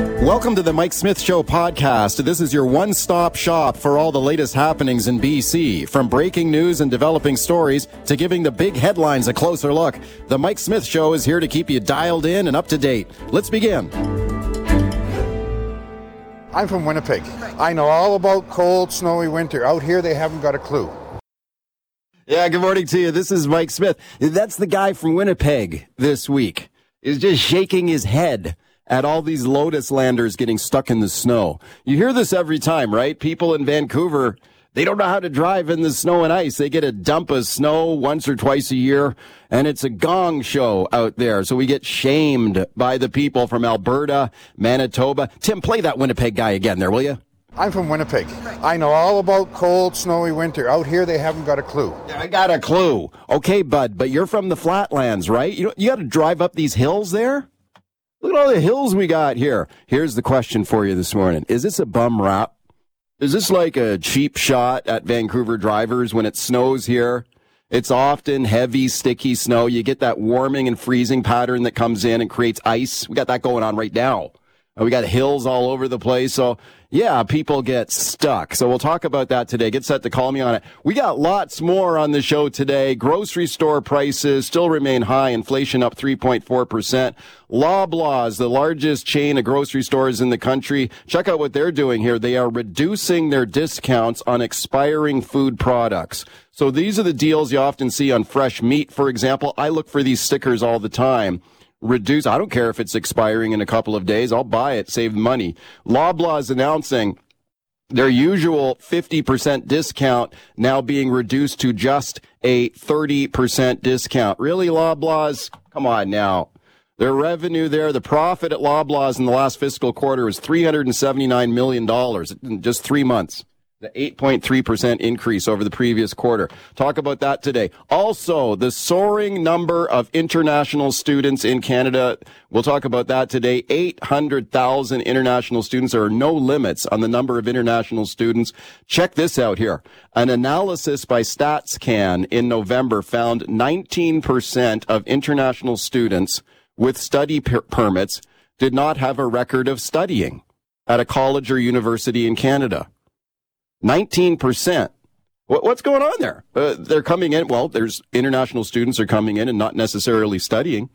Welcome to the Mike Smith Show podcast. This is your one stop shop for all the latest happenings in BC. From breaking news and developing stories to giving the big headlines a closer look, the Mike Smith Show is here to keep you dialed in and up to date. Let's begin. I'm from Winnipeg. I know all about cold, snowy winter. Out here, they haven't got a clue. Yeah, good morning to you. This is Mike Smith. That's the guy from Winnipeg this week. Is just shaking his head at all these Lotus landers getting stuck in the snow. You hear this every time, right? People in Vancouver, they don't know how to drive in the snow and ice. They get a dump of snow once or twice a year, and it's a gong show out there. So we get shamed by the people from Alberta, Manitoba. Tim, play that Winnipeg guy again there, will you? I'm from Winnipeg. I know all about cold, snowy winter. Out here, they haven't got a clue. I got a clue. Okay, bud, but you're from the flatlands, right? You you got to drive up these hills there? Look at all the hills we got here. Here's the question for you this morning. Is this a bum rap? Is this like a cheap shot at Vancouver drivers when it snows here? It's often heavy, sticky snow. You get that warming and freezing pattern that comes in and creates ice. We got that going on right now. Uh, we got hills all over the place. So yeah, people get stuck. So we'll talk about that today. Get set to call me on it. We got lots more on the show today. Grocery store prices still remain high. Inflation up 3.4%. Loblaws, the largest chain of grocery stores in the country. Check out what they're doing here. They are reducing their discounts on expiring food products. So these are the deals you often see on fresh meat, for example. I look for these stickers all the time reduce. I don't care if it's expiring in a couple of days. I'll buy it, save money. Loblaw is announcing their usual 50% discount now being reduced to just a 30% discount. Really, Loblaws? Come on now. Their revenue there, the profit at Loblaws in the last fiscal quarter was $379 million in just three months. The 8.3% increase over the previous quarter. Talk about that today. Also, the soaring number of international students in Canada. We'll talk about that today. 800,000 international students. There are no limits on the number of international students. Check this out here. An analysis by StatsCan in November found 19% of international students with study per- permits did not have a record of studying at a college or university in Canada. 19%. what's going on there? Uh, they're coming in. Well, there's international students are coming in and not necessarily studying.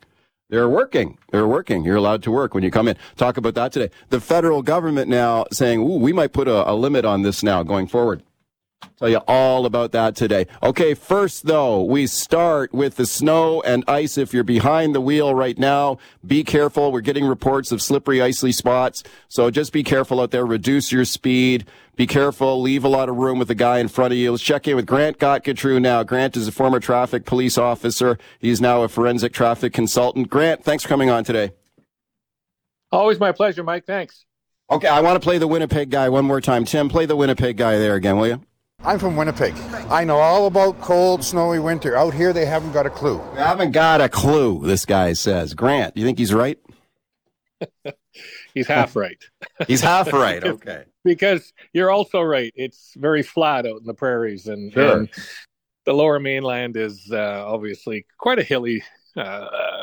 They're working. They're working. You're allowed to work when you come in. Talk about that today. The federal government now saying, ooh, we might put a, a limit on this now going forward. Tell you all about that today. Okay, first though, we start with the snow and ice. If you're behind the wheel right now, be careful. We're getting reports of slippery, icy spots. So just be careful out there. Reduce your speed. Be careful. Leave a lot of room with the guy in front of you. Let's check in with Grant Gottgetreu now. Grant is a former traffic police officer. He's now a forensic traffic consultant. Grant, thanks for coming on today. Always my pleasure, Mike. Thanks. Okay, I want to play the Winnipeg guy one more time. Tim, play the Winnipeg guy there again, will you? I'm from Winnipeg. I know all about cold, snowy winter. Out here, they haven't got a clue. They haven't got a clue, this guy says. Grant, you think he's right? he's half right. he's half right, okay. because you're also right. It's very flat out in the prairies, and, sure. and the lower mainland is uh, obviously quite a hilly uh, uh,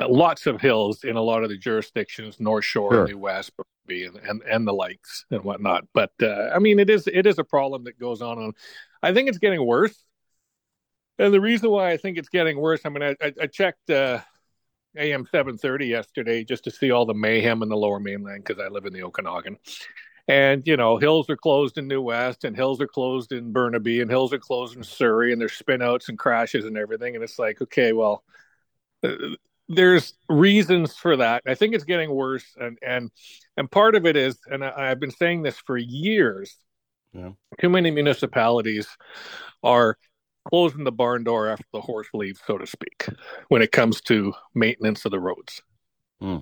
lots of hills in a lot of the jurisdictions, North Shore, sure. New West, and, and and the likes and whatnot. But uh, I mean, it is it is a problem that goes on. On I think it's getting worse, and the reason why I think it's getting worse. I mean, I, I, I checked uh, AM seven thirty yesterday just to see all the mayhem in the Lower Mainland because I live in the Okanagan. And you know, hills are closed in New West, and hills are closed in Burnaby, and hills are closed in Surrey, and there's spinouts and crashes and everything. And it's like, okay, well, uh, there's reasons for that. I think it's getting worse, and and and part of it is, and I, have been saying this for years. Yeah. Too many municipalities are closing the barn door after the horse leaves, so to speak, when it comes to maintenance of the roads. Hmm.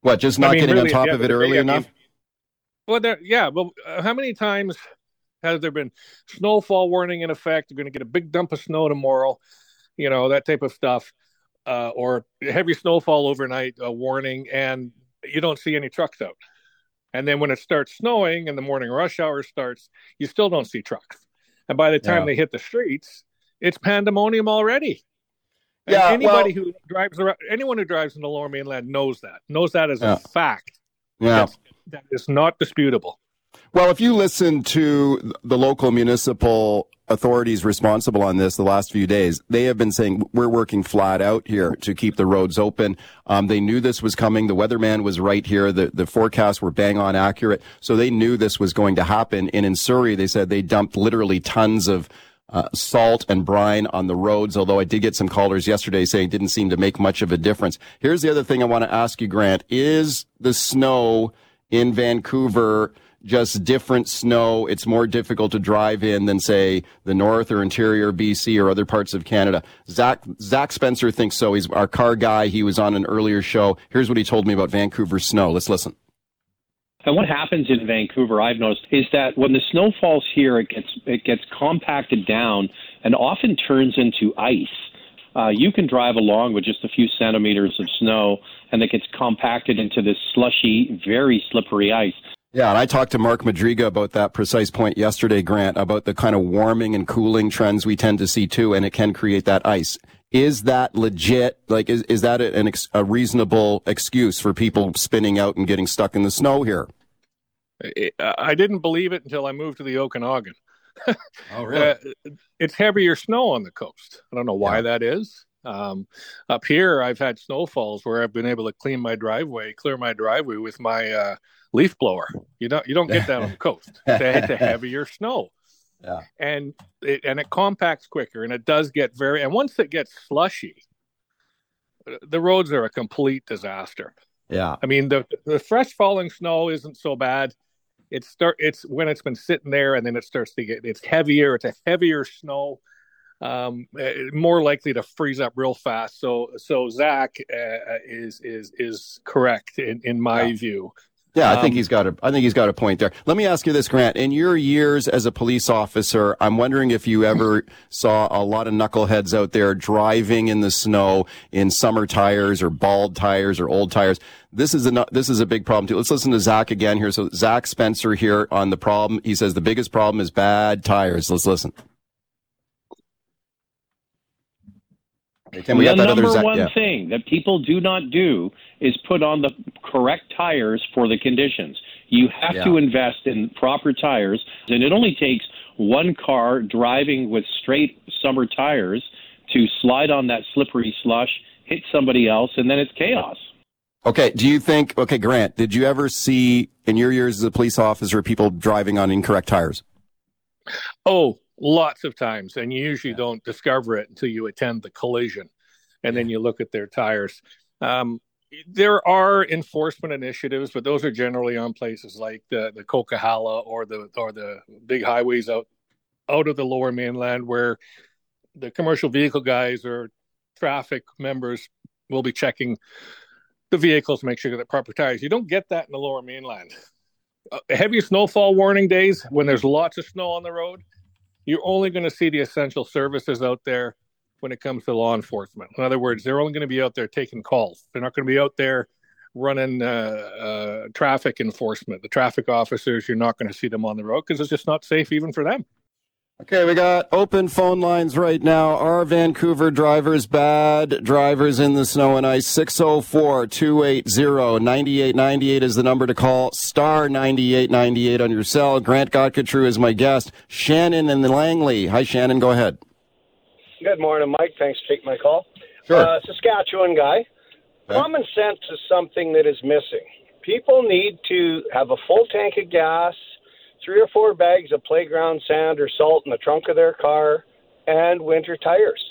What? Just not I mean, getting really, on top of it early enough. well, there, yeah. Well, uh, how many times has there been snowfall warning in effect? You're going to get a big dump of snow tomorrow. You know that type of stuff uh, or heavy snowfall overnight uh, warning, and you don't see any trucks out. And then when it starts snowing and the morning rush hour starts, you still don't see trucks. And by the time yeah. they hit the streets, it's pandemonium already. Yeah, anybody well, who drives around, anyone who drives in the Lower Mainland knows that. Knows that as yeah. a fact. Yeah, that is not disputable. Well, if you listen to the local municipal authorities responsible on this the last few days, they have been saying we're working flat out here to keep the roads open. Um, they knew this was coming. The weatherman was right here. The, the forecasts were bang on accurate. So they knew this was going to happen. And in Surrey, they said they dumped literally tons of uh, salt and brine on the roads, although I did get some callers yesterday saying it didn't seem to make much of a difference. Here's the other thing I want to ask you, Grant. Is the snow in Vancouver just different snow. It's more difficult to drive in than say the north or interior BC or other parts of Canada. Zach Zach Spencer thinks so. He's our car guy. He was on an earlier show. Here's what he told me about Vancouver snow. Let's listen. And what happens in Vancouver, I've noticed, is that when the snow falls here, it gets it gets compacted down and often turns into ice. Uh, you can drive along with just a few centimeters of snow, and it gets compacted into this slushy, very slippery ice. Yeah, and I talked to Mark Madryga about that precise point yesterday, Grant, about the kind of warming and cooling trends we tend to see too, and it can create that ice. Is that legit? Like, is, is that an ex- a reasonable excuse for people spinning out and getting stuck in the snow here? I didn't believe it until I moved to the Okanagan. oh, really? Uh, it's heavier snow on the coast. I don't know why yeah. that is. Um, up here, I've had snowfalls where I've been able to clean my driveway, clear my driveway with my uh, leaf blower. You don't you don't get that on the coast. It's a heavier snow. Yeah. And it and it compacts quicker and it does get very and once it gets slushy, the roads are a complete disaster. Yeah. I mean the the fresh falling snow isn't so bad. It start it's when it's been sitting there and then it starts to get it's heavier, it's a heavier snow um, eh, more likely to freeze up real fast. So, so Zach uh, is is is correct in, in my yeah. view. Yeah, I think um, he's got a. I think he's got a point there. Let me ask you this, Grant. In your years as a police officer, I'm wondering if you ever saw a lot of knuckleheads out there driving in the snow in summer tires or bald tires or old tires. This is a this is a big problem too. Let's listen to Zach again here. So Zach Spencer here on the problem. He says the biggest problem is bad tires. Let's listen. Can we the number one yeah. thing that people do not do is put on the correct tires for the conditions. You have yeah. to invest in proper tires, and it only takes one car driving with straight summer tires to slide on that slippery slush, hit somebody else, and then it's chaos. Okay. Do you think, okay, Grant, did you ever see in your years as a police officer people driving on incorrect tires? Oh, lots of times. And you usually yeah. don't discover it until you attend the collision and then you look at their tires. Um, there are enforcement initiatives, but those are generally on places like the the Coquihalla or the or the big highways out out of the lower mainland where the commercial vehicle guys or traffic members will be checking the vehicles to make sure that proper tires. You don't get that in the lower mainland. Uh, heavy snowfall warning days when there's lots of snow on the road, you're only going to see the essential services out there when it comes to law enforcement. In other words, they're only going to be out there taking calls. They're not going to be out there running uh, uh, traffic enforcement. The traffic officers, you're not going to see them on the road because it's just not safe even for them. Okay, we got open phone lines right now. Are Vancouver drivers bad? Drivers in the snow and ice. 604 280 9898 is the number to call. Star 9898 on your cell. Grant Gottgetreu is my guest. Shannon and Langley. Hi, Shannon. Go ahead. Good morning, Mike. Thanks for taking my call. Sure. Uh, Saskatchewan guy. Okay. Common sense is something that is missing. People need to have a full tank of gas, three or four bags of playground sand or salt in the trunk of their car, and winter tires.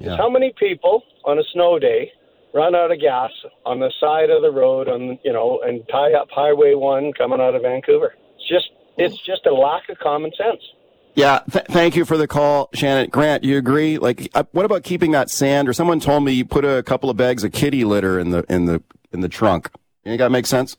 Yeah. How many people on a snow day run out of gas on the side of the road on you know and tie up Highway One coming out of Vancouver? It's just it's just a lack of common sense. Yeah, th- thank you for the call, Shannon. Grant, you agree? Like, uh, what about keeping that sand? Or someone told me you put a couple of bags of kitty litter in the in the in the trunk. You think that makes sense?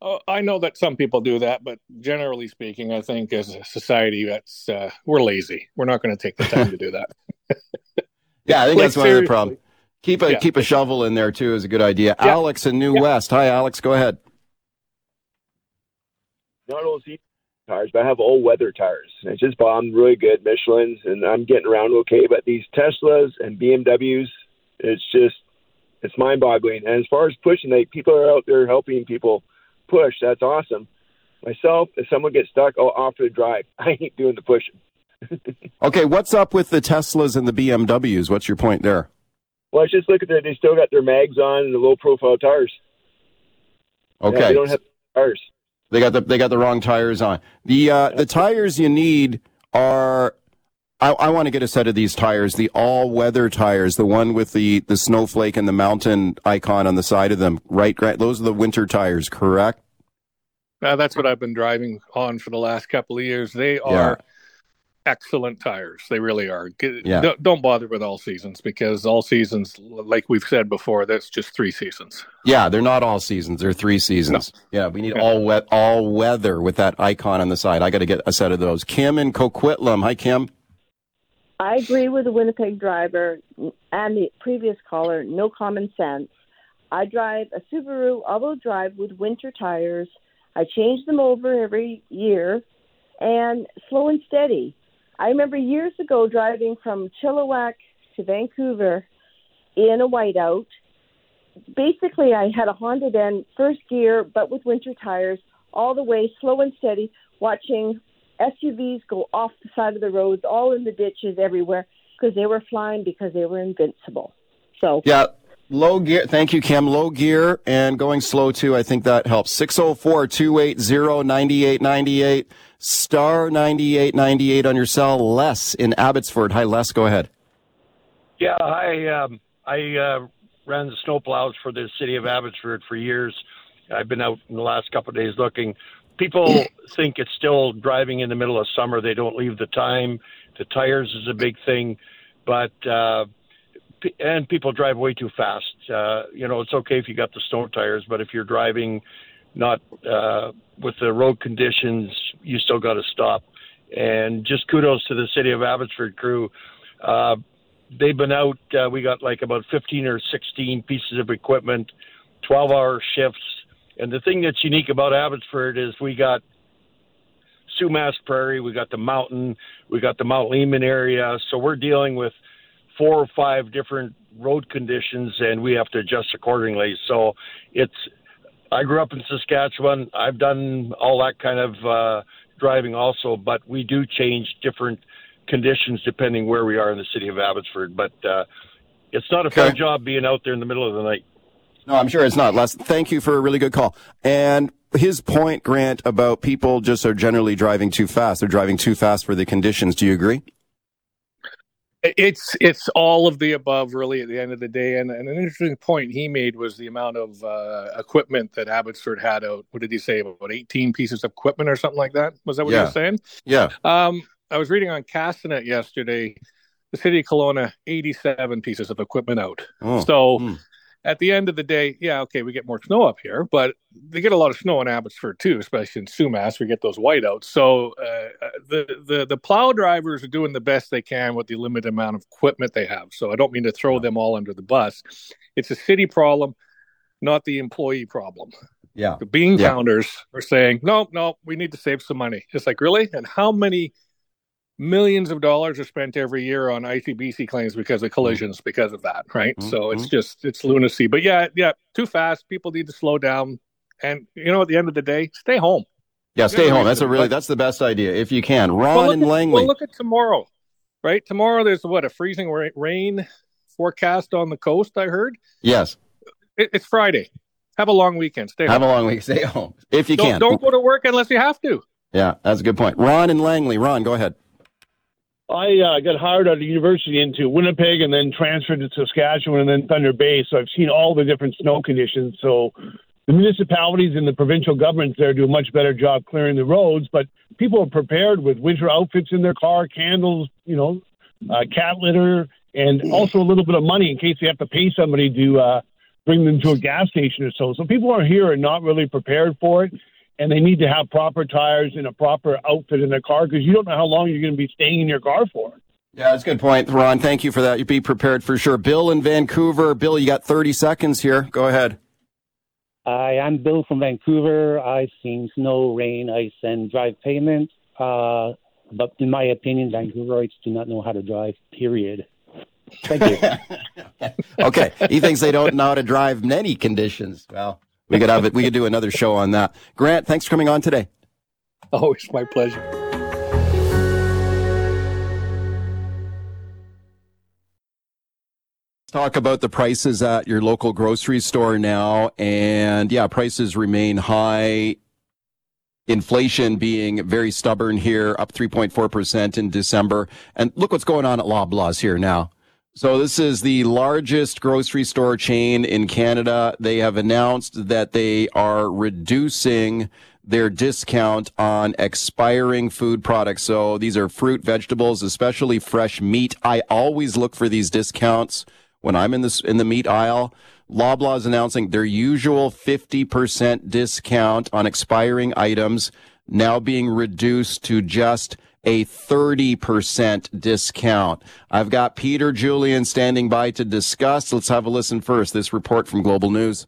Oh, I know that some people do that, but generally speaking, I think as a society, that's uh, we're lazy. We're not going to take the time to do that. yeah, I think like, that's one of the problem. Keep a yeah. keep a shovel in there too is a good idea. Yeah. Alex in New yeah. West. Hi, Alex. Go ahead. Tires, but I have all weather tires. And it's just bombed really good, Michelin's, and I'm getting around okay. But these Teslas and BMWs, it's just it's mind boggling. And as far as pushing, like people are out there helping people push. That's awesome. Myself, if someone gets stuck, oh, I'll offer to drive. I ain't doing the pushing. okay, what's up with the Teslas and the BMWs? What's your point there? Well, I just look at that. They still got their mags on and the low profile tires. Okay. Yeah, they don't have tires. They got the they got the wrong tires on. The uh, the tires you need are I, I want to get a set of these tires, the all weather tires, the one with the, the snowflake and the mountain icon on the side of them. Right, right. Those are the winter tires, correct? Uh, that's what I've been driving on for the last couple of years. They are excellent tires. They really are. Yeah. Don't, don't, bother with all seasons because all seasons, like we've said before, that's just three seasons. Yeah, they're not all seasons. They're three seasons. No. Yeah, we need yeah. all wet, all weather with that icon on the side. I got to get a set of those. Kim and Coquitlam. Hi, Kim. I agree with the Winnipeg driver and the previous caller. No common sense. I drive a Subaru all-wheel drive with winter tires. I change them over every year, and slow and steady. I remember years ago driving from Chilliwack to Vancouver in a whiteout. Basically, I had a Honda then, first gear, but with winter tires, all the way slow and steady, watching SUVs go off the side of the roads, all in the ditches everywhere, because they were flying because they were invincible. So yeah, low gear. Thank you, Kim. Low gear and going slow too. I think that helps. 604-280-9898 star 9898 on your cell. Les in Abbotsford. Hi, Les. Go ahead. Yeah, I um, I uh, ran the snowplows for the city of Abbotsford for years. I've been out in the last couple of days looking people think it's still driving in the middle of summer. They don't leave the time. The tires is a big thing, but uh, and people drive way too fast. Uh, you know, it's okay if you got the snow tires, but if you're driving not uh, with the road conditions, you still got to stop. And just kudos to the city of Abbotsford crew. Uh, they've been out. Uh, we got like about 15 or 16 pieces of equipment, 12 hour shifts and the thing that's unique about Abbotsford is we got Sumas Prairie, we got the mountain, we got the Mount Lehman area. So we're dealing with four or five different road conditions, and we have to adjust accordingly. So it's. I grew up in Saskatchewan. I've done all that kind of uh, driving also, but we do change different conditions depending where we are in the city of Abbotsford. But uh, it's not a okay. fun job being out there in the middle of the night. No, I'm sure it's not. Les, thank you for a really good call. And his point, Grant, about people just are generally driving too fast. They're driving too fast for the conditions. Do you agree? It's it's all of the above, really. At the end of the day, and, and an interesting point he made was the amount of uh, equipment that Abbotsford had out. What did he say? About 18 pieces of equipment or something like that. Was that what yeah. he was saying? Yeah. Um, I was reading on Castanet yesterday. The city of Kelowna, 87 pieces of equipment out. Oh. So. Mm at the end of the day, yeah, okay, we get more snow up here, but they get a lot of snow in Abbotsford too, especially in Sumas. We get those whiteouts. So uh, uh, the the the plow drivers are doing the best they can with the limited amount of equipment they have. So I don't mean to throw them all under the bus. It's a city problem, not the employee problem. Yeah, the bean yeah. counters are saying, no, no, we need to save some money. It's like really, and how many? Millions of dollars are spent every year on ICBC claims because of collisions because of that, right? Mm-hmm. So it's just it's lunacy. But yeah, yeah, too fast. People need to slow down. And you know, at the end of the day, stay home. Yeah, stay home. That's a really that's the best idea if you can. Ron well, and at, Langley. Well, look at tomorrow, right? Tomorrow there's what a freezing rain forecast on the coast. I heard. Yes. It, it's Friday. Have a long weekend. Stay. Home. Have a long week. Stay home if you don't, can. Don't go to work unless you have to. Yeah, that's a good point. Ron and Langley. Ron, go ahead. I uh, got hired out of university into Winnipeg and then transferred to Saskatchewan and then Thunder Bay. So I've seen all the different snow conditions. So the municipalities and the provincial governments there do a much better job clearing the roads. But people are prepared with winter outfits in their car, candles, you know, uh, cat litter, and also a little bit of money in case they have to pay somebody to uh, bring them to a gas station or so. So people are here and not really prepared for it and they need to have proper tires and a proper outfit in their car because you don't know how long you're going to be staying in your car for. Yeah, that's a good point, Ron. Thank you for that. You be prepared for sure. Bill in Vancouver. Bill, you got 30 seconds here. Go ahead. Hi, I am Bill from Vancouver. I've seen snow, rain, ice, and drive pavement. Uh, but in my opinion, Vancouverites do not know how to drive, period. Thank you. okay. He thinks they don't know how to drive in any conditions. Well, we could have it. We could do another show on that. Grant, thanks for coming on today. Always my pleasure. talk about the prices at your local grocery store now. And yeah, prices remain high. Inflation being very stubborn here, up 3.4% in December. And look what's going on at Loblaws here now. So this is the largest grocery store chain in Canada. They have announced that they are reducing their discount on expiring food products. So these are fruit, vegetables, especially fresh meat. I always look for these discounts when I'm in this in the meat aisle, Loblaw is announcing their usual 50% discount on expiring items now being reduced to just a 30% discount. I've got Peter Julian standing by to discuss. Let's have a listen first. This report from Global News.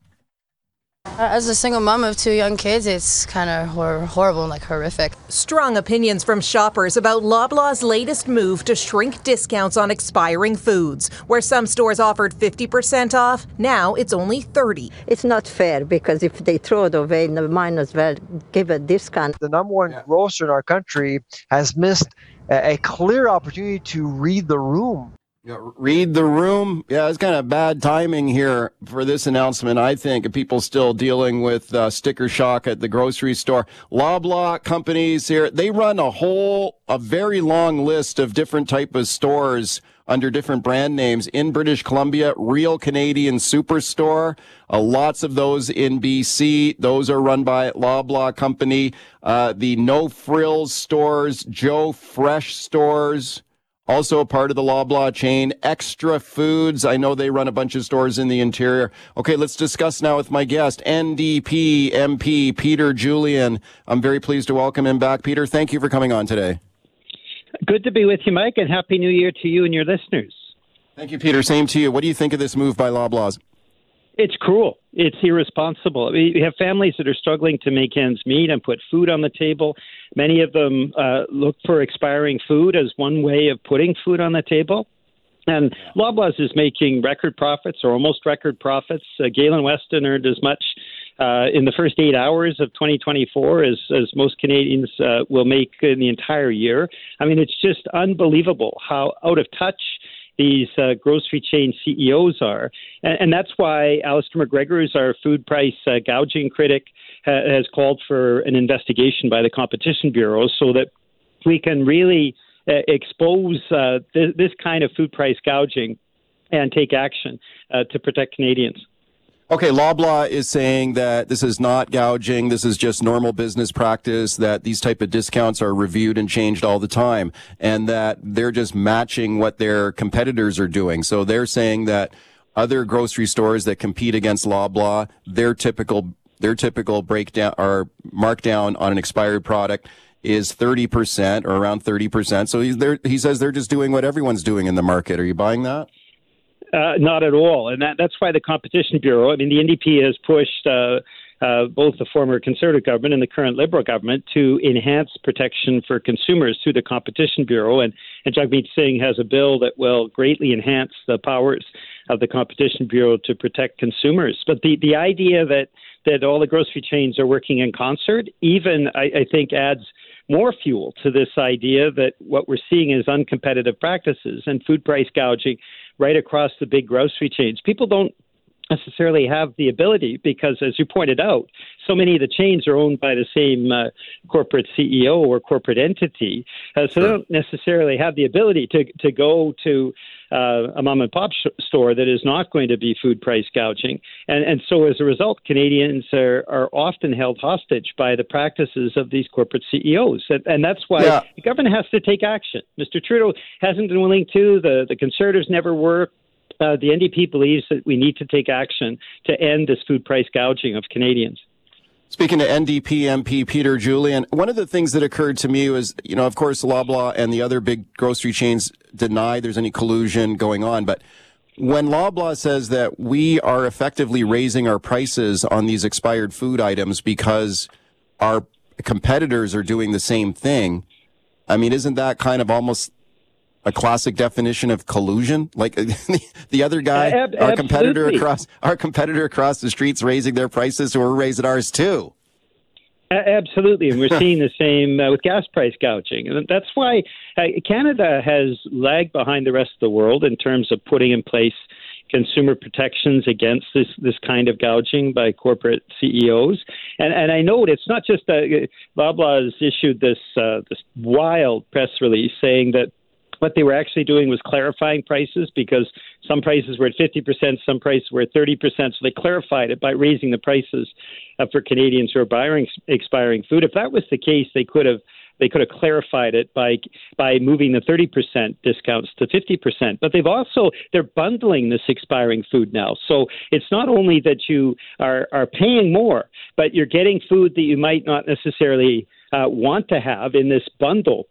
Uh, as a single mom of two young kids, it's kind of hor- horrible and like horrific. Strong opinions from shoppers about Loblaw's latest move to shrink discounts on expiring foods. Where some stores offered 50% off, now it's only 30. It's not fair because if they throw it away, they might as well give a discount. The number one grocer in our country has missed a clear opportunity to read the room read the room. Yeah, it's kind of bad timing here for this announcement. I think people still dealing with uh, sticker shock at the grocery store. Loblaw companies here, they run a whole, a very long list of different type of stores under different brand names in British Columbia. Real Canadian Superstore, uh, lots of those in BC. Those are run by Loblaw company. Uh, the No Frills stores, Joe Fresh stores also a part of the Loblaw chain. Extra Foods. I know they run a bunch of stores in the interior. Okay, let's discuss now with my guest, NDP MP Peter Julian. I'm very pleased to welcome him back. Peter, thank you for coming on today. Good to be with you, Mike, and Happy New Year to you and your listeners. Thank you, Peter. Same to you. What do you think of this move by Loblaws? It's cruel. It's irresponsible. We have families that are struggling to make ends meet and put food on the table. Many of them uh, look for expiring food as one way of putting food on the table. And Loblaws is making record profits or almost record profits. Uh, Galen Weston earned as much uh, in the first eight hours of 2024 as, as most Canadians uh, will make in the entire year. I mean, it's just unbelievable how out of touch these uh, grocery chain CEOs are. And, and, that's why Alistair MacGregor, who's our food price uh, gouging critic, ha- has called for an investigation by the Competition Bureau so that we can really uh, expose uh, th- this kind of food price gouging and take action uh, to protect Canadians. Okay, Loblaw is saying that this is not gouging. This is just normal business practice, that these type of discounts are reviewed and changed all the time, and that they're just matching what their competitors are doing. So they're saying that other grocery stores that compete against Loblaw, their typical, their typical breakdown or markdown on an expired product is 30% or around 30%. So he says they're just doing what everyone's doing in the market. Are you buying that? Uh, not at all, and that, that's why the Competition Bureau. I mean, the NDP has pushed uh, uh, both the former Conservative government and the current Liberal government to enhance protection for consumers through the Competition Bureau, and, and Jagmeet Singh has a bill that will greatly enhance the powers of the Competition Bureau to protect consumers. But the the idea that that all the grocery chains are working in concert, even I, I think adds more fuel to this idea that what we're seeing is uncompetitive practices and food price gouging right across the big grocery chains. People don't necessarily have the ability because, as you pointed out, so many of the chains are owned by the same uh, corporate CEO or corporate entity. Uh, so sure. they don't necessarily have the ability to, to go to uh, a mom and pop sh- store that is not going to be food price gouging. And, and so as a result, Canadians are, are often held hostage by the practices of these corporate CEOs. And, and that's why yeah. the government has to take action. Mr. Trudeau hasn't been willing to, the, the Conservatives never were. Uh, the NDP believes that we need to take action to end this food price gouging of Canadians. Speaking to NDP MP Peter Julian, one of the things that occurred to me was, you know, of course, Loblaw and the other big grocery chains deny there's any collusion going on, but when Loblaw says that we are effectively raising our prices on these expired food items because our competitors are doing the same thing, I mean, isn't that kind of almost a classic definition of collusion? Like the other guy, Ab- our competitor across our competitor across the street's raising their prices, so we're raising ours too. Absolutely, and we're seeing the same uh, with gas price gouging, and that's why uh, Canada has lagged behind the rest of the world in terms of putting in place consumer protections against this this kind of gouging by corporate CEOs. And and I note it's not just that uh, Loblaw has issued this uh, this wild press release saying that what they were actually doing was clarifying prices because some prices were at 50%, some prices were at 30%. So they clarified it by raising the prices uh, for Canadians who are buying expiring food. If that was the case, they could have they could have clarified it by by moving the 30% discounts to 50%. But they've also they're bundling this expiring food now. So it's not only that you are are paying more, but you're getting food that you might not necessarily uh, want to have in this bundle.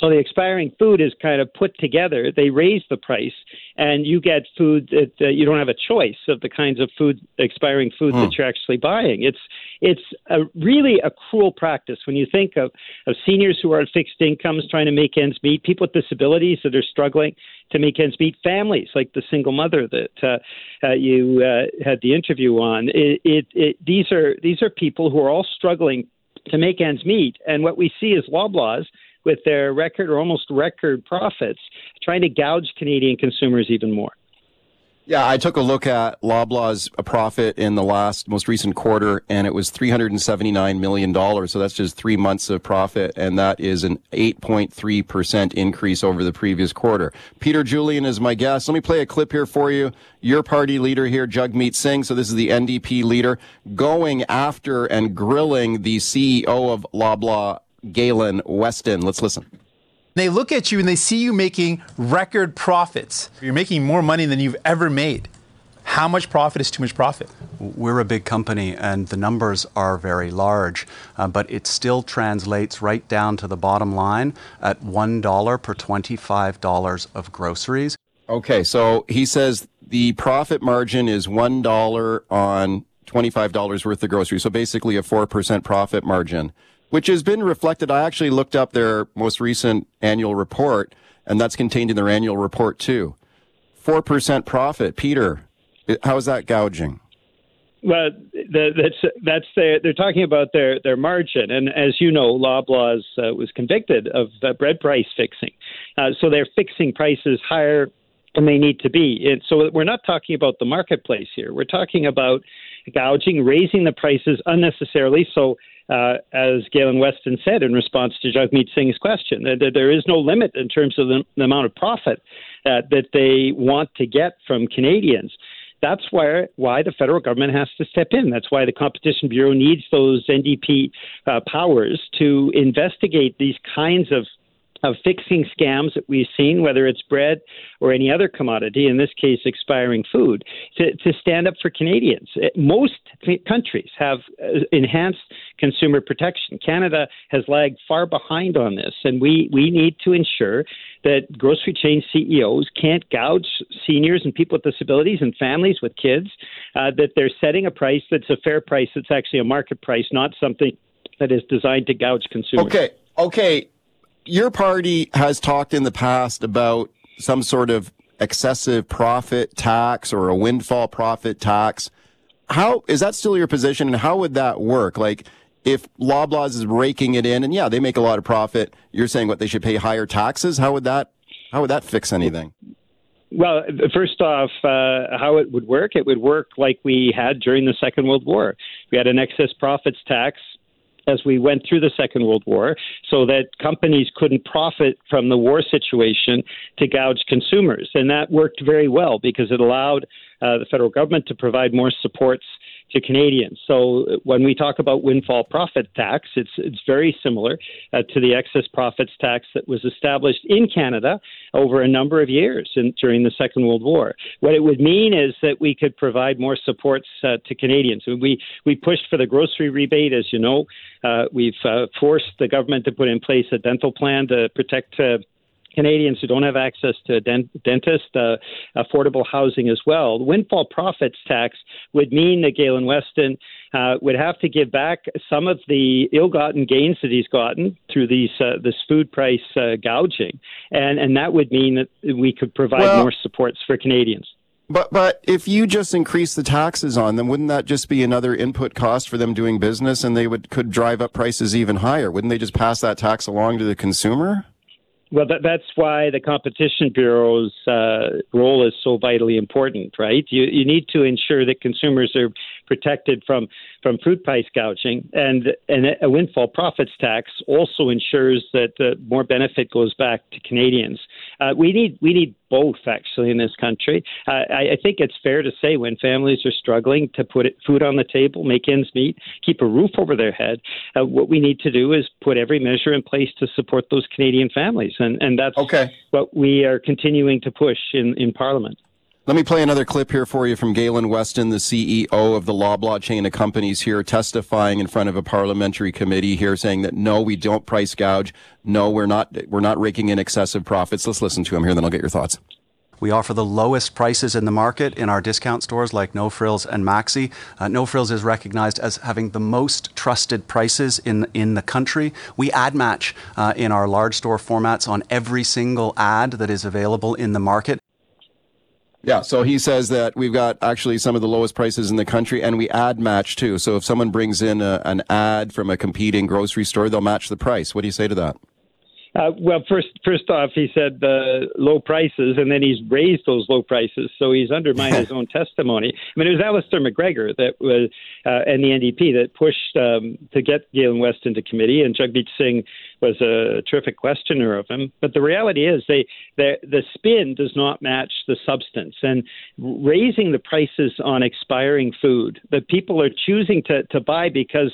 So the expiring food is kind of put together. They raise the price, and you get food that uh, you don't have a choice of the kinds of food, expiring food that you're actually buying. It's it's a, really a cruel practice when you think of, of seniors who are on fixed incomes trying to make ends meet, people with disabilities that are struggling to make ends meet, families like the single mother that uh, uh, you uh, had the interview on. It, it, it, these are these are people who are all struggling to make ends meet, and what we see is Loblaws with their record or almost record profits, trying to gouge Canadian consumers even more. Yeah, I took a look at Loblaw's profit in the last most recent quarter, and it was three hundred and seventy nine million dollars. So that's just three months of profit, and that is an eight point three percent increase over the previous quarter. Peter Julian is my guest. Let me play a clip here for you. Your party leader here, Jagmeet Singh. So this is the NDP leader going after and grilling the CEO of Loblaw, Galen Weston. Let's listen. They look at you and they see you making record profits. You're making more money than you've ever made. How much profit is too much profit? We're a big company and the numbers are very large, uh, but it still translates right down to the bottom line at $1 per $25 of groceries. Okay, so he says the profit margin is one dollar on twenty-five dollars worth of groceries. So basically, a four percent profit margin, which has been reflected. I actually looked up their most recent annual report, and that's contained in their annual report too. Four percent profit, Peter. How is that gouging? Well, that's that's the, they're talking about their their margin, and as you know, Loblaws uh, was convicted of uh, bread price fixing, uh, so they're fixing prices higher than they need to be. And so we're not talking about the marketplace here. We're talking about gouging, raising the prices unnecessarily. So. Uh, as Galen Weston said in response to Jagmeet Singh's question, that there is no limit in terms of the, the amount of profit uh, that they want to get from Canadians that's why why the federal government has to step in. That's why the Competition Bureau needs those NDP uh, powers to investigate these kinds of of fixing scams that we've seen, whether it's bread or any other commodity, in this case, expiring food, to, to stand up for Canadians. Most countries have uh, enhanced consumer protection. Canada has lagged far behind on this, and we, we need to ensure that grocery chain CEOs can't gouge seniors and people with disabilities and families with kids, uh, that they're setting a price that's a fair price, that's actually a market price, not something that is designed to gouge consumers. Okay, okay your party has talked in the past about some sort of excessive profit tax or a windfall profit tax. How is that still your position and how would that work? Like if Loblaws is raking it in and yeah, they make a lot of profit, you're saying what they should pay higher taxes? How would that how would that fix anything? Well, first off, uh, how it would work, it would work like we had during the Second World War. We had an excess profits tax as we went through the Second World War so that companies couldn't profit from the war situation to gouge consumers. And that worked very well because it allowed uh, the federal government to provide more supports to Canadians. So when we talk about windfall profit tax, it's it's very similar uh, to the excess profits tax that was established in Canada over a number of years in, during the Second World War. What it would mean is that we could provide more supports uh, to Canadians. We we pushed for the grocery rebate, as you know. Uh, we've uh, forced the government to put in place a dental plan to protect uh, Canadians who don't have access to a dent- dentist, uh, affordable housing as well. The windfall profits tax would mean that Galen Weston uh, would have to give back some of the ill-gotten gains that he's gotten through these uh, this food price uh, gouging, and and that would mean that we could provide Well- more supports for Canadians. But but if you just increase the taxes on them, wouldn't that just be another input cost for them doing business, and they would could drive up prices even higher? Wouldn't they just pass that tax along to the consumer? Well, that, that's why the Competition Bureau's uh, role is so vitally important, right? You, you need to ensure that consumers are protected from, from food price gouging, and, and a windfall profits tax also ensures that uh, more benefit goes back to Canadians. Uh, we need we need both actually in this country. Uh, I, I think it's fair to say when families are struggling to put it, food on the table, make ends meet, keep a roof over their head, uh, what we need to do is put every measure in place to support those Canadian families, and and that's okay. what we are continuing to push in in Parliament. Let me play another clip here for you from Galen Weston, the CEO of the Loblaw chain of companies here, testifying in front of a parliamentary committee here, saying that no, we don't price gouge. No, we're not. We're not raking in excessive profits. Let's listen to him here, then I'll get your thoughts. We offer the lowest prices in the market in our discount stores like No Frills and Maxi. Uh, no Frills is recognized as having the most trusted prices in in the country. We ad match uh, in our large store formats on every single ad that is available in the market. Yeah, so he says that we've got actually some of the lowest prices in the country, and we ad match too. So if someone brings in a, an ad from a competing grocery store, they'll match the price. What do you say to that? Uh, well, first, first off, he said the low prices, and then he's raised those low prices, so he's undermined his own testimony. I mean, it was Alistair MacGregor that was, uh, and the NDP that pushed um, to get Galen West into committee, and Jagmeet Singh was a terrific questioner of him. But the reality is, they the the spin does not match the substance, and raising the prices on expiring food that people are choosing to to buy because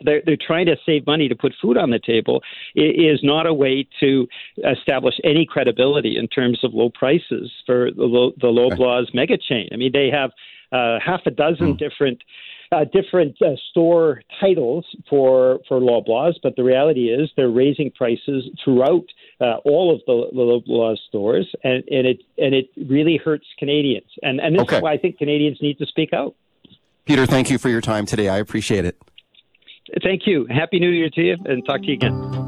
they're, they're trying to save money to put food on the table is not a way to establish any credibility in terms of low prices for the low, the Loblaws mega chain. I mean, they have uh, half a dozen different. Uh, different uh, store titles for for Loblaws, but the reality is they're raising prices throughout uh, all of the, the Loblaws stores, and, and it and it really hurts Canadians. And and this Okay. is why I think Canadians need to speak out. Peter, thank you for your time today. I appreciate it. Thank you. Happy New Year to you, and talk to you again.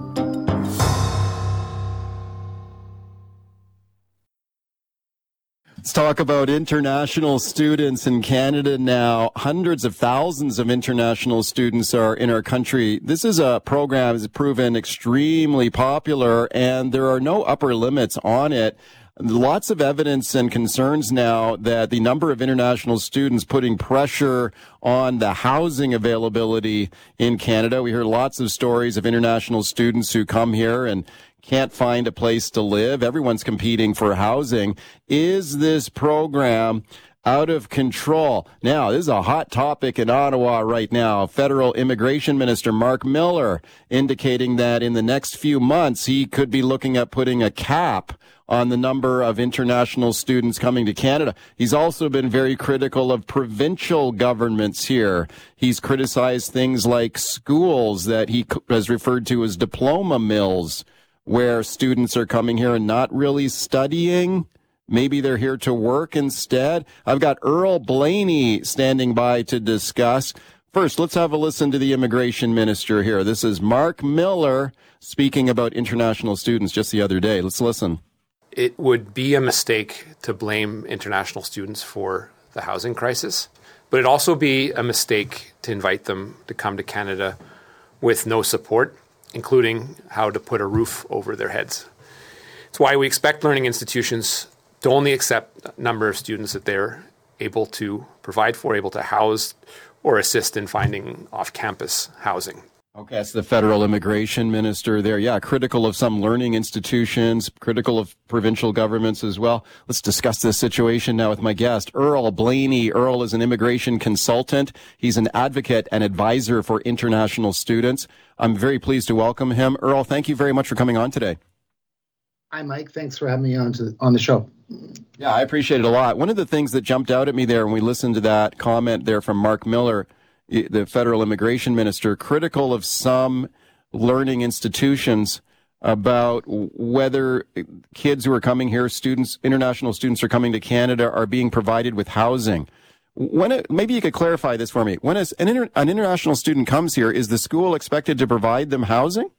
Let's talk about international students in Canada now. Hundreds of thousands of international students are in our country. This is a program that's proven extremely popular and there are no upper limits on it. Lots of evidence and concerns now that the number of international students putting pressure on the housing availability in Canada. We hear lots of stories of international students who come here and can't find a place to live. Everyone's competing for housing. Is this program out of control? Now, this is a hot topic in Ottawa right now. Federal Immigration Minister Mark Miller indicating that in the next few months, he could be looking at putting a cap on the number of international students coming to Canada. He's also been very critical of provincial governments here. He's criticized things like schools that he has referred to as diploma mills where students are coming here and not really studying. Maybe they're here to work instead. I've got Earl Blaney standing by to discuss. First, let's have a listen to the immigration minister here. This is Mark Miller speaking about international students just the other day. Let's listen. it would be a mistake to blame international students for the housing crisis, but it'd also be a mistake to invite them to come to Canada with no support, including how to put a roof over their heads. It's why we expect learning institutions to only accept a number of students that they're able to provide for, able to house, or assist in finding off campus housing. Okay, that's the federal immigration minister there. Yeah, critical of some learning institutions, critical of provincial governments as well. Let's discuss this situation now with my guest, Earl Blaney. Earl is an immigration consultant. He's an advocate and advisor for international students. I'm very pleased to welcome him. Earl, thank you very much for coming on today. Hi, Mike. Thanks for having me on to on the show. Yeah, I appreciate it a lot. One of the things that jumped out at me there when we listened to that comment there from Mark Miller, the federal immigration minister, critical of some learning institutions. about whether kids who are coming here, students, international students are coming to Canada, are being provided with housing. When it, maybe you could clarify this for me. When an, inter, an international student comes here, is the school expected to provide them housing?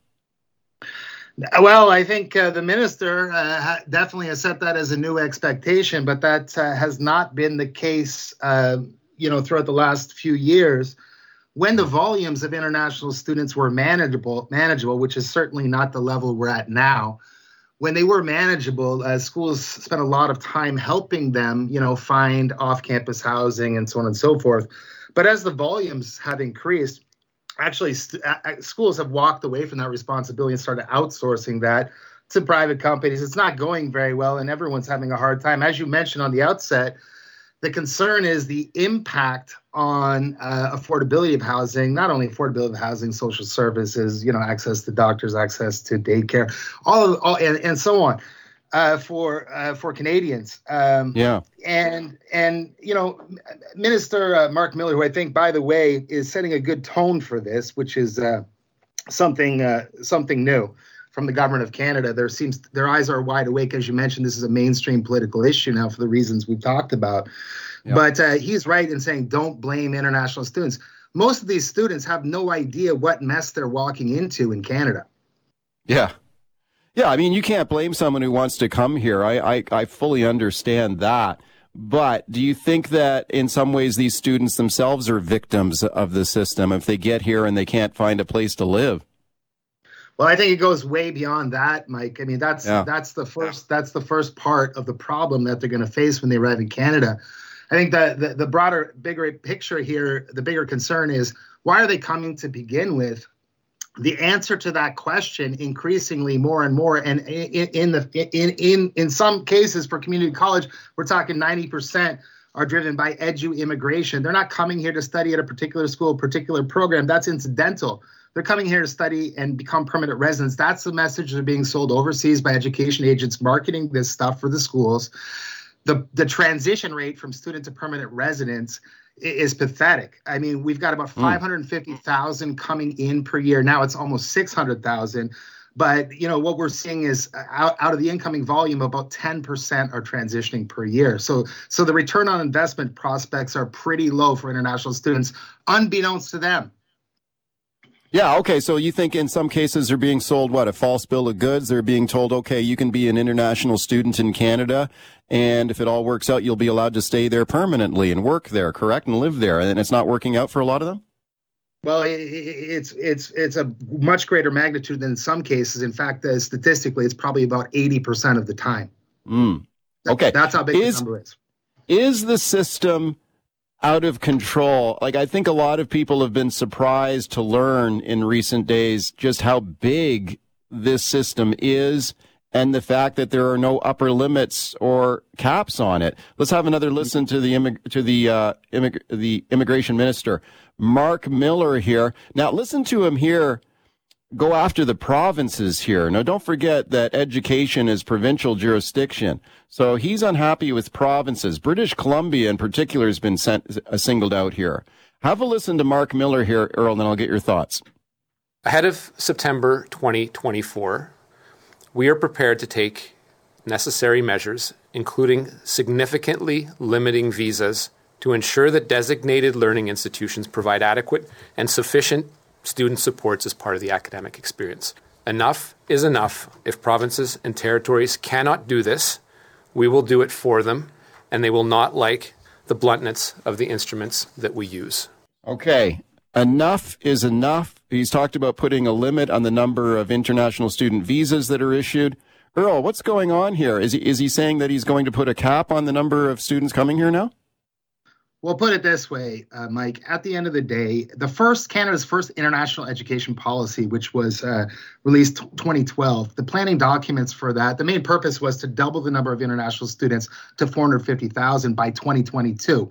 Well, I think uh, the minister uh, definitely has set that as a new expectation, but that uh, has not been the case, uh, you know, throughout the last few years. When the volumes of international students were manageable, manageable, which is certainly not the level we're at now, when they were manageable, uh, schools spent a lot of time helping them, you know, find off-campus housing and so on and so forth. But as the volumes have increased, actually st- schools have walked away from that responsibility and started outsourcing that to private companies. It's not going very well, and everyone's having a hard time. As you mentioned on the outset, the concern is the impact on uh, affordability of housing, not only affordability of housing, social services, you know, access to doctors, access to daycare, all, of, all and, and so on uh, for uh, for Canadians. Um, yeah. And and you know, Minister uh, Mark Miller, who I think, by the way, is setting a good tone for this, which is uh, something uh, something new from the government of Canada. There seems their eyes are wide awake, as you mentioned. This is a mainstream political issue now for the reasons we've talked about. Yep. But uh, he's right in saying don't blame international students. Most of these students have no idea what mess they're walking into in Canada. Yeah, yeah, I mean, you can't blame someone who wants to come here. I, I, I fully understand that. But do you think that in some ways these students themselves are victims of the system if they get here and they can't find a place to live? Well, I think it goes way beyond that, Mike. I mean, that's yeah. that's the first that's the first part of the problem that they're going to face when they arrive in Canada. I think that the, the broader, bigger picture here, the bigger concern is why are they coming to begin with the answer to that question increasingly more and more and in, in the in in in some cases for community college we're talking 90% are driven by edu immigration they're not coming here to study at a particular school particular program that's incidental they're coming here to study and become permanent residents that's the message that's being sold overseas by education agents marketing this stuff for the schools the the transition rate from student to permanent residents is pathetic. I mean, we've got about hmm. 550,000 coming in per year. Now it's almost 600,000. But you know what we're seeing is out, out of the incoming volume, about 10% are transitioning per year. So so the return on investment prospects are pretty low for international students, unbeknownst to them. Yeah, okay. So you think in some cases they're being sold what a false bill of goods? They're being told, okay, you can be an international student in Canada, and if it all works out, you'll be allowed to stay there permanently and work there, correct, and live there. And it's not working out for a lot of them. Well, it's it's it's a much greater magnitude than in some cases. In fact, uh, statistically, it's probably about eighty percent of the time. Mm. Okay, that's how big is, the number is. Is the system out of control. Like I think a lot of people have been surprised to learn in recent days just how big this system is and the fact that there are no upper limits or caps on it. Let's have another listen to the immig- to the uh, immig- the immigration minister, Mark Miller here. Now listen to him here go after the provinces here. Now, don't forget that education is provincial jurisdiction. So he's unhappy with provinces. British Columbia, in particular, has been sent, uh, singled out here. Have a listen to Mark Miller here, Earl, and I'll get your thoughts. Ahead of September 2024, we are prepared to take necessary measures, including significantly limiting visas to ensure that designated learning institutions provide adequate and sufficient student supports as part of the academic experience. Enough is enough. If provinces and territories cannot do this, we will do it for them, and they will not like the bluntness of the instruments that we use. Okay. Enough is enough. He's talked about putting a limit on the number of international student visas that are issued. Earl, what's going on here? Is he, is he saying that he's going to put a cap on the number of students coming here now? Well, put it this way, uh, Mike. At the end of the day, the first Canada's first international education policy, which was uh, released 2012, the planning documents for that, the main purpose was to double the number of international students to 450,000 by 2022.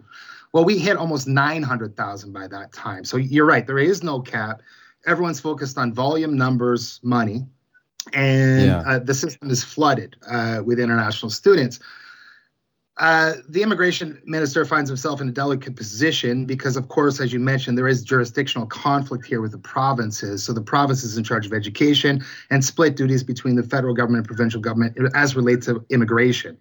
Well, we hit almost 900,000 by that time. So you're right, there is no cap. Everyone's focused on volume, numbers, money, and yeah. uh, the system is flooded uh, with international students uh, the immigration minister finds himself in a delicate position because, of course, as you mentioned, there is jurisdictional conflict here with the provinces. So the province is in charge of education and split duties between the federal government and provincial government as relates to immigration.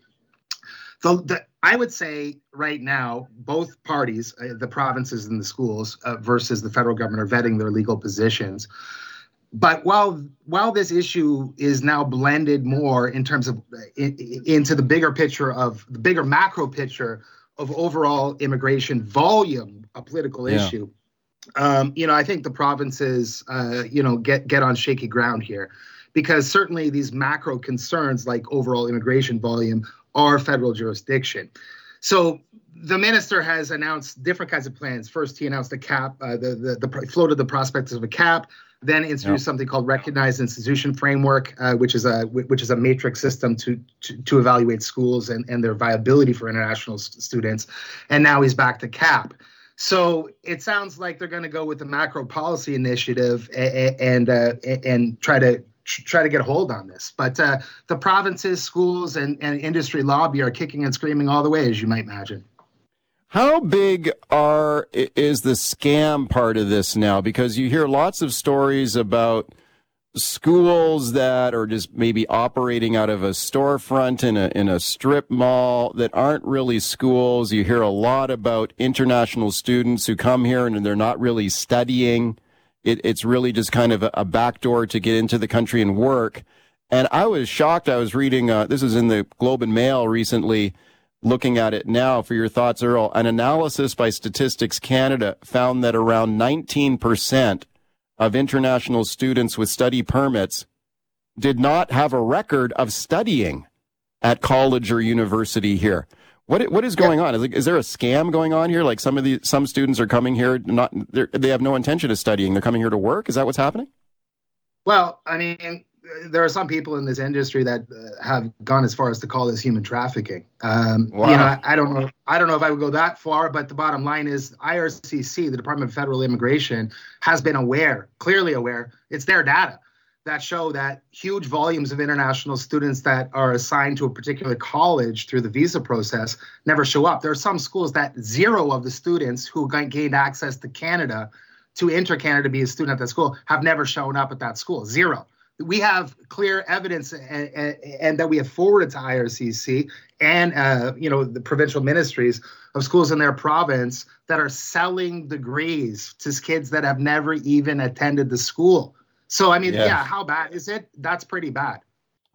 The, the, I would say right now, both parties, uh, the provinces and the schools uh, versus the federal government, are vetting their legal positions. But while while this issue is now blended more in terms of in, into the bigger picture of the bigger macro picture of overall immigration volume, a political yeah. issue, um, you know, I think the provinces, uh, you know, get get on shaky ground here, because certainly these macro concerns like overall immigration volume are federal jurisdiction. So the minister has announced different kinds of plans. First, he announced a cap, uh, the, the, the floated the prospects of a cap then introduced something called recognized institution framework, uh, which is a which is a matrix system to to, to evaluate schools and, and their viability for international students. And now he's back to CAP. So it sounds like they're going to go with the macro policy initiative and and, uh, and try to try to get a hold on this. But uh, the provinces, schools, and, and industry lobby are kicking and screaming all the way, as you might imagine. How big are is the scam part of this now? Because you hear lots of stories about schools that are just maybe operating out of a storefront in a in a strip mall that aren't really schools. You hear a lot about international students who come here and they're not really studying. It, it's really just kind of a, a backdoor to get into the country and work. And I was shocked. I was reading uh, this was in the Globe and Mail recently looking at it now for your thoughts, Earl. An analysis by Statistics Canada found that around 19% of international students with study permits did not have a record of studying at college or university here. What what is going on? Is, is there a scam going on here? Like some of the some students are coming here not they have no intention of studying. They're coming here to work. Is that what's happening? Well, I mean, there are some people in this industry that uh, have gone as far as to call this human trafficking. Um, wow. You know, I, I, don't know. I don't know if I would go that far, but the bottom line is, IRCC, the Department of Federal Immigration, has been aware, clearly aware. It's their data that show that huge volumes of international students that are assigned to a particular college through the visa process never show up. There are some schools that zero of the students who gained access to Canada to enter Canada to be a student at that school have never shown up at that school. Zero we have clear evidence and, and, and, that we have forwarded to IRCC and uh, you know the provincial ministries of schools in their province that are selling degrees to kids that have never even attended the school. So I mean, yeah, yeah how bad is it? That's pretty bad.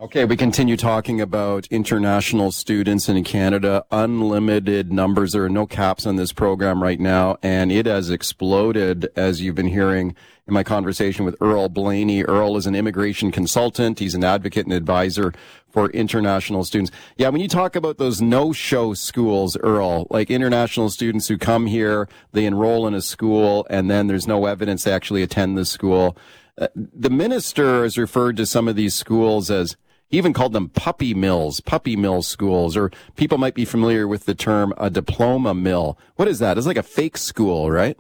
Okay, we continue talking about international students in Canada. Unlimited numbers. There are no caps on this program right now, and it has exploded, as you've been hearing in my conversation with Earl Blaney. Earl is an immigration consultant. He's an advocate and advisor for international students. Yeah, when you talk about those no-show schools, Earl, like international students who come here, they enroll in a school, and then there's no evidence they actually attend the school. Uh, the minister has referred to some of these schools as he even called them puppy mills, puppy mill schools, or people might be familiar with the term a diploma mill. What is that? It's like a fake school, right?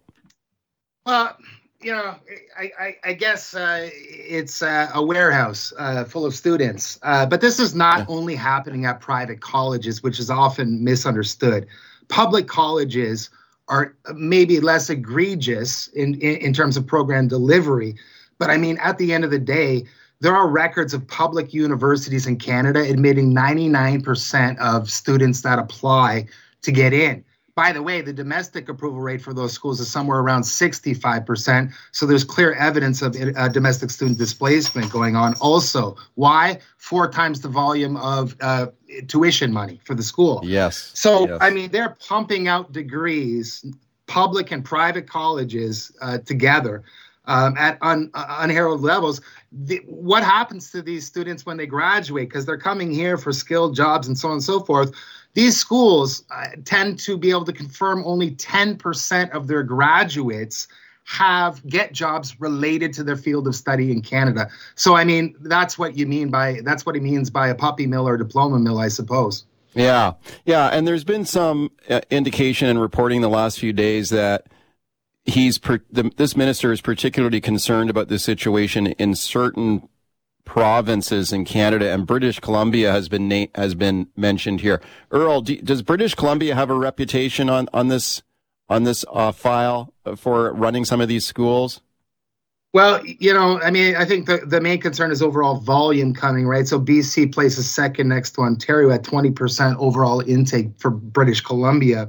Well, you know, I, I, I guess uh, it's uh, a warehouse uh, full of students. Uh, but this is not yeah. only happening at private colleges, which is often misunderstood. Public colleges are maybe less egregious in, in, in terms of program delivery. But I mean, at the end of the day, there are records of public universities in Canada admitting 99% of students that apply to get in. By the way, the domestic approval rate for those schools is somewhere around 65%. So there's clear evidence of uh, domestic student displacement going on. Also, why? Four times the volume of uh, tuition money for the school. Yes. So, yes. I mean, they're pumping out degrees, public and private colleges uh, together um, at un, uh, unheralded levels. The, what happens to these students when they graduate? Because they're coming here for skilled jobs and so on and so forth. These schools uh, tend to be able to confirm only 10% of their graduates have get jobs related to their field of study in Canada. So I mean, that's what you mean by that's what he means by a puppy mill or diploma mill, I suppose. Yeah, yeah, and there's been some uh, indication and reporting the last few days that he's per, the, this minister is particularly concerned about this situation in certain provinces in Canada, and British Columbia has been na- has been mentioned here. Earl, do, does British Columbia have a reputation on on this on this uh, file for running some of these schools? Well, you know, I mean, I think the, the main concern is overall volume coming, right? So BC places second next to Ontario at 20% overall intake for British Columbia.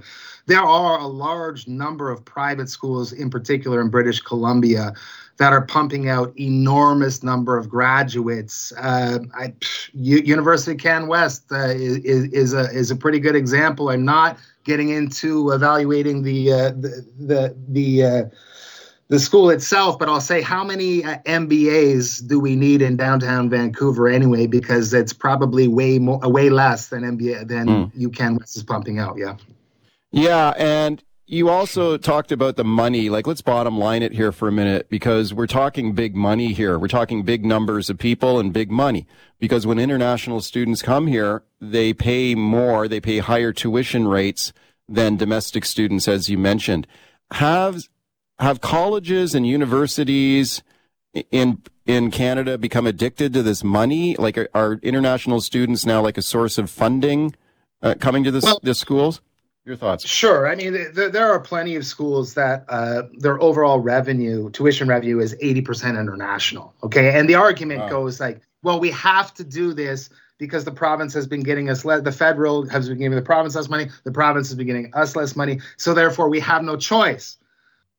There are a large number of private schools, in particular in British Columbia, that are pumping out enormous number of graduates. Uh, I, University of Can West uh, is, is a is a pretty good example. I'm not getting into evaluating the uh, the the the, uh, the school itself, but I'll say how many uh, MBAs do we need in downtown Vancouver anyway? Because it's probably way more, way less than MBA than mm. UCAN West is pumping out. Yeah. Yeah, and you also talked about the money. Like, let's bottom line it here for a minute because we're talking big money here. We're talking big numbers of people and big money. Because when international students come here, they pay more, they pay higher tuition rates than domestic students, as you mentioned. Have have colleges and universities in in Canada become addicted to this money? Like, are, are international students now like a source of funding uh, coming to this well, the schools? Your thoughts? Sure. I mean, th- there are plenty of schools that uh, their overall revenue, tuition revenue, is 80% international. Okay. And the argument wow. goes like, well, we have to do this because the province has been getting us less, the federal has been giving the province less money, the province has been getting us less money. So therefore, we have no choice.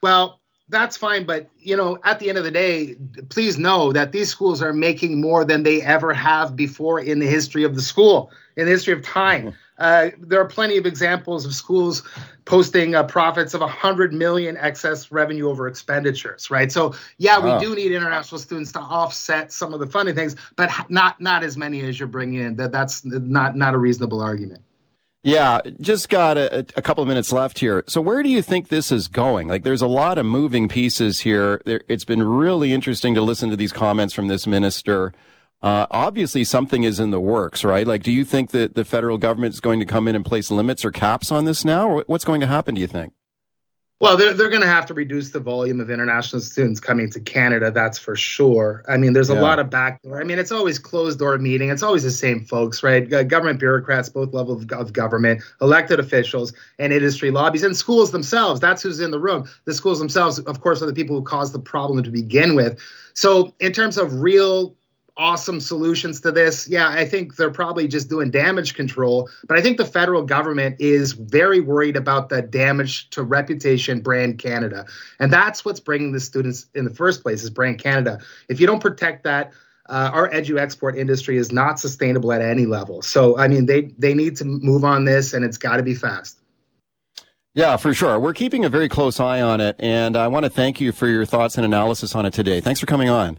Well, that's fine. But, you know, at the end of the day, please know that these schools are making more than they ever have before in the history of the school, in the history of time. Uh, there are plenty of examples of schools posting uh, profits of 100 million excess revenue over expenditures, right? So, yeah, we do need international students to offset some of the funding things, but not not as many as you're bringing in. That that's not not a reasonable argument. Yeah, just got a, a, couple of minutes left here. So where do you think this is going? Like there's a lot of moving pieces here. There, it's been really interesting to listen to these comments from this minister. Uh, obviously, something is in the works, right? Like, do you think that the federal government is going to come in and place limits or caps on this now, or what's going to happen? Do you think? Well, they're, they're going to have to reduce the volume of international students coming to Canada, that's for sure. I mean, there's a yeah. lot of backdoor. I mean, it's always closed door meeting. It's always the same folks, right? Government bureaucrats, both levels of government, elected officials, and industry lobbies, and schools themselves. That's who's in the room. The schools themselves, of course, are the people who caused the problem to begin with. So, in terms of real awesome solutions to this. Yeah, I think they're probably just doing damage control. But I think the federal government is very worried about the damage to reputation brand Canada. And that's what's bringing the students in the first place is brand Canada. If you don't protect that, uh, our edu export industry is not sustainable at any level. So, I mean, they, they need to move on this and it's got to be fast. Yeah, for sure. We're keeping a very close eye on it. And I want to thank you for your thoughts and analysis on it today. Thanks for coming on.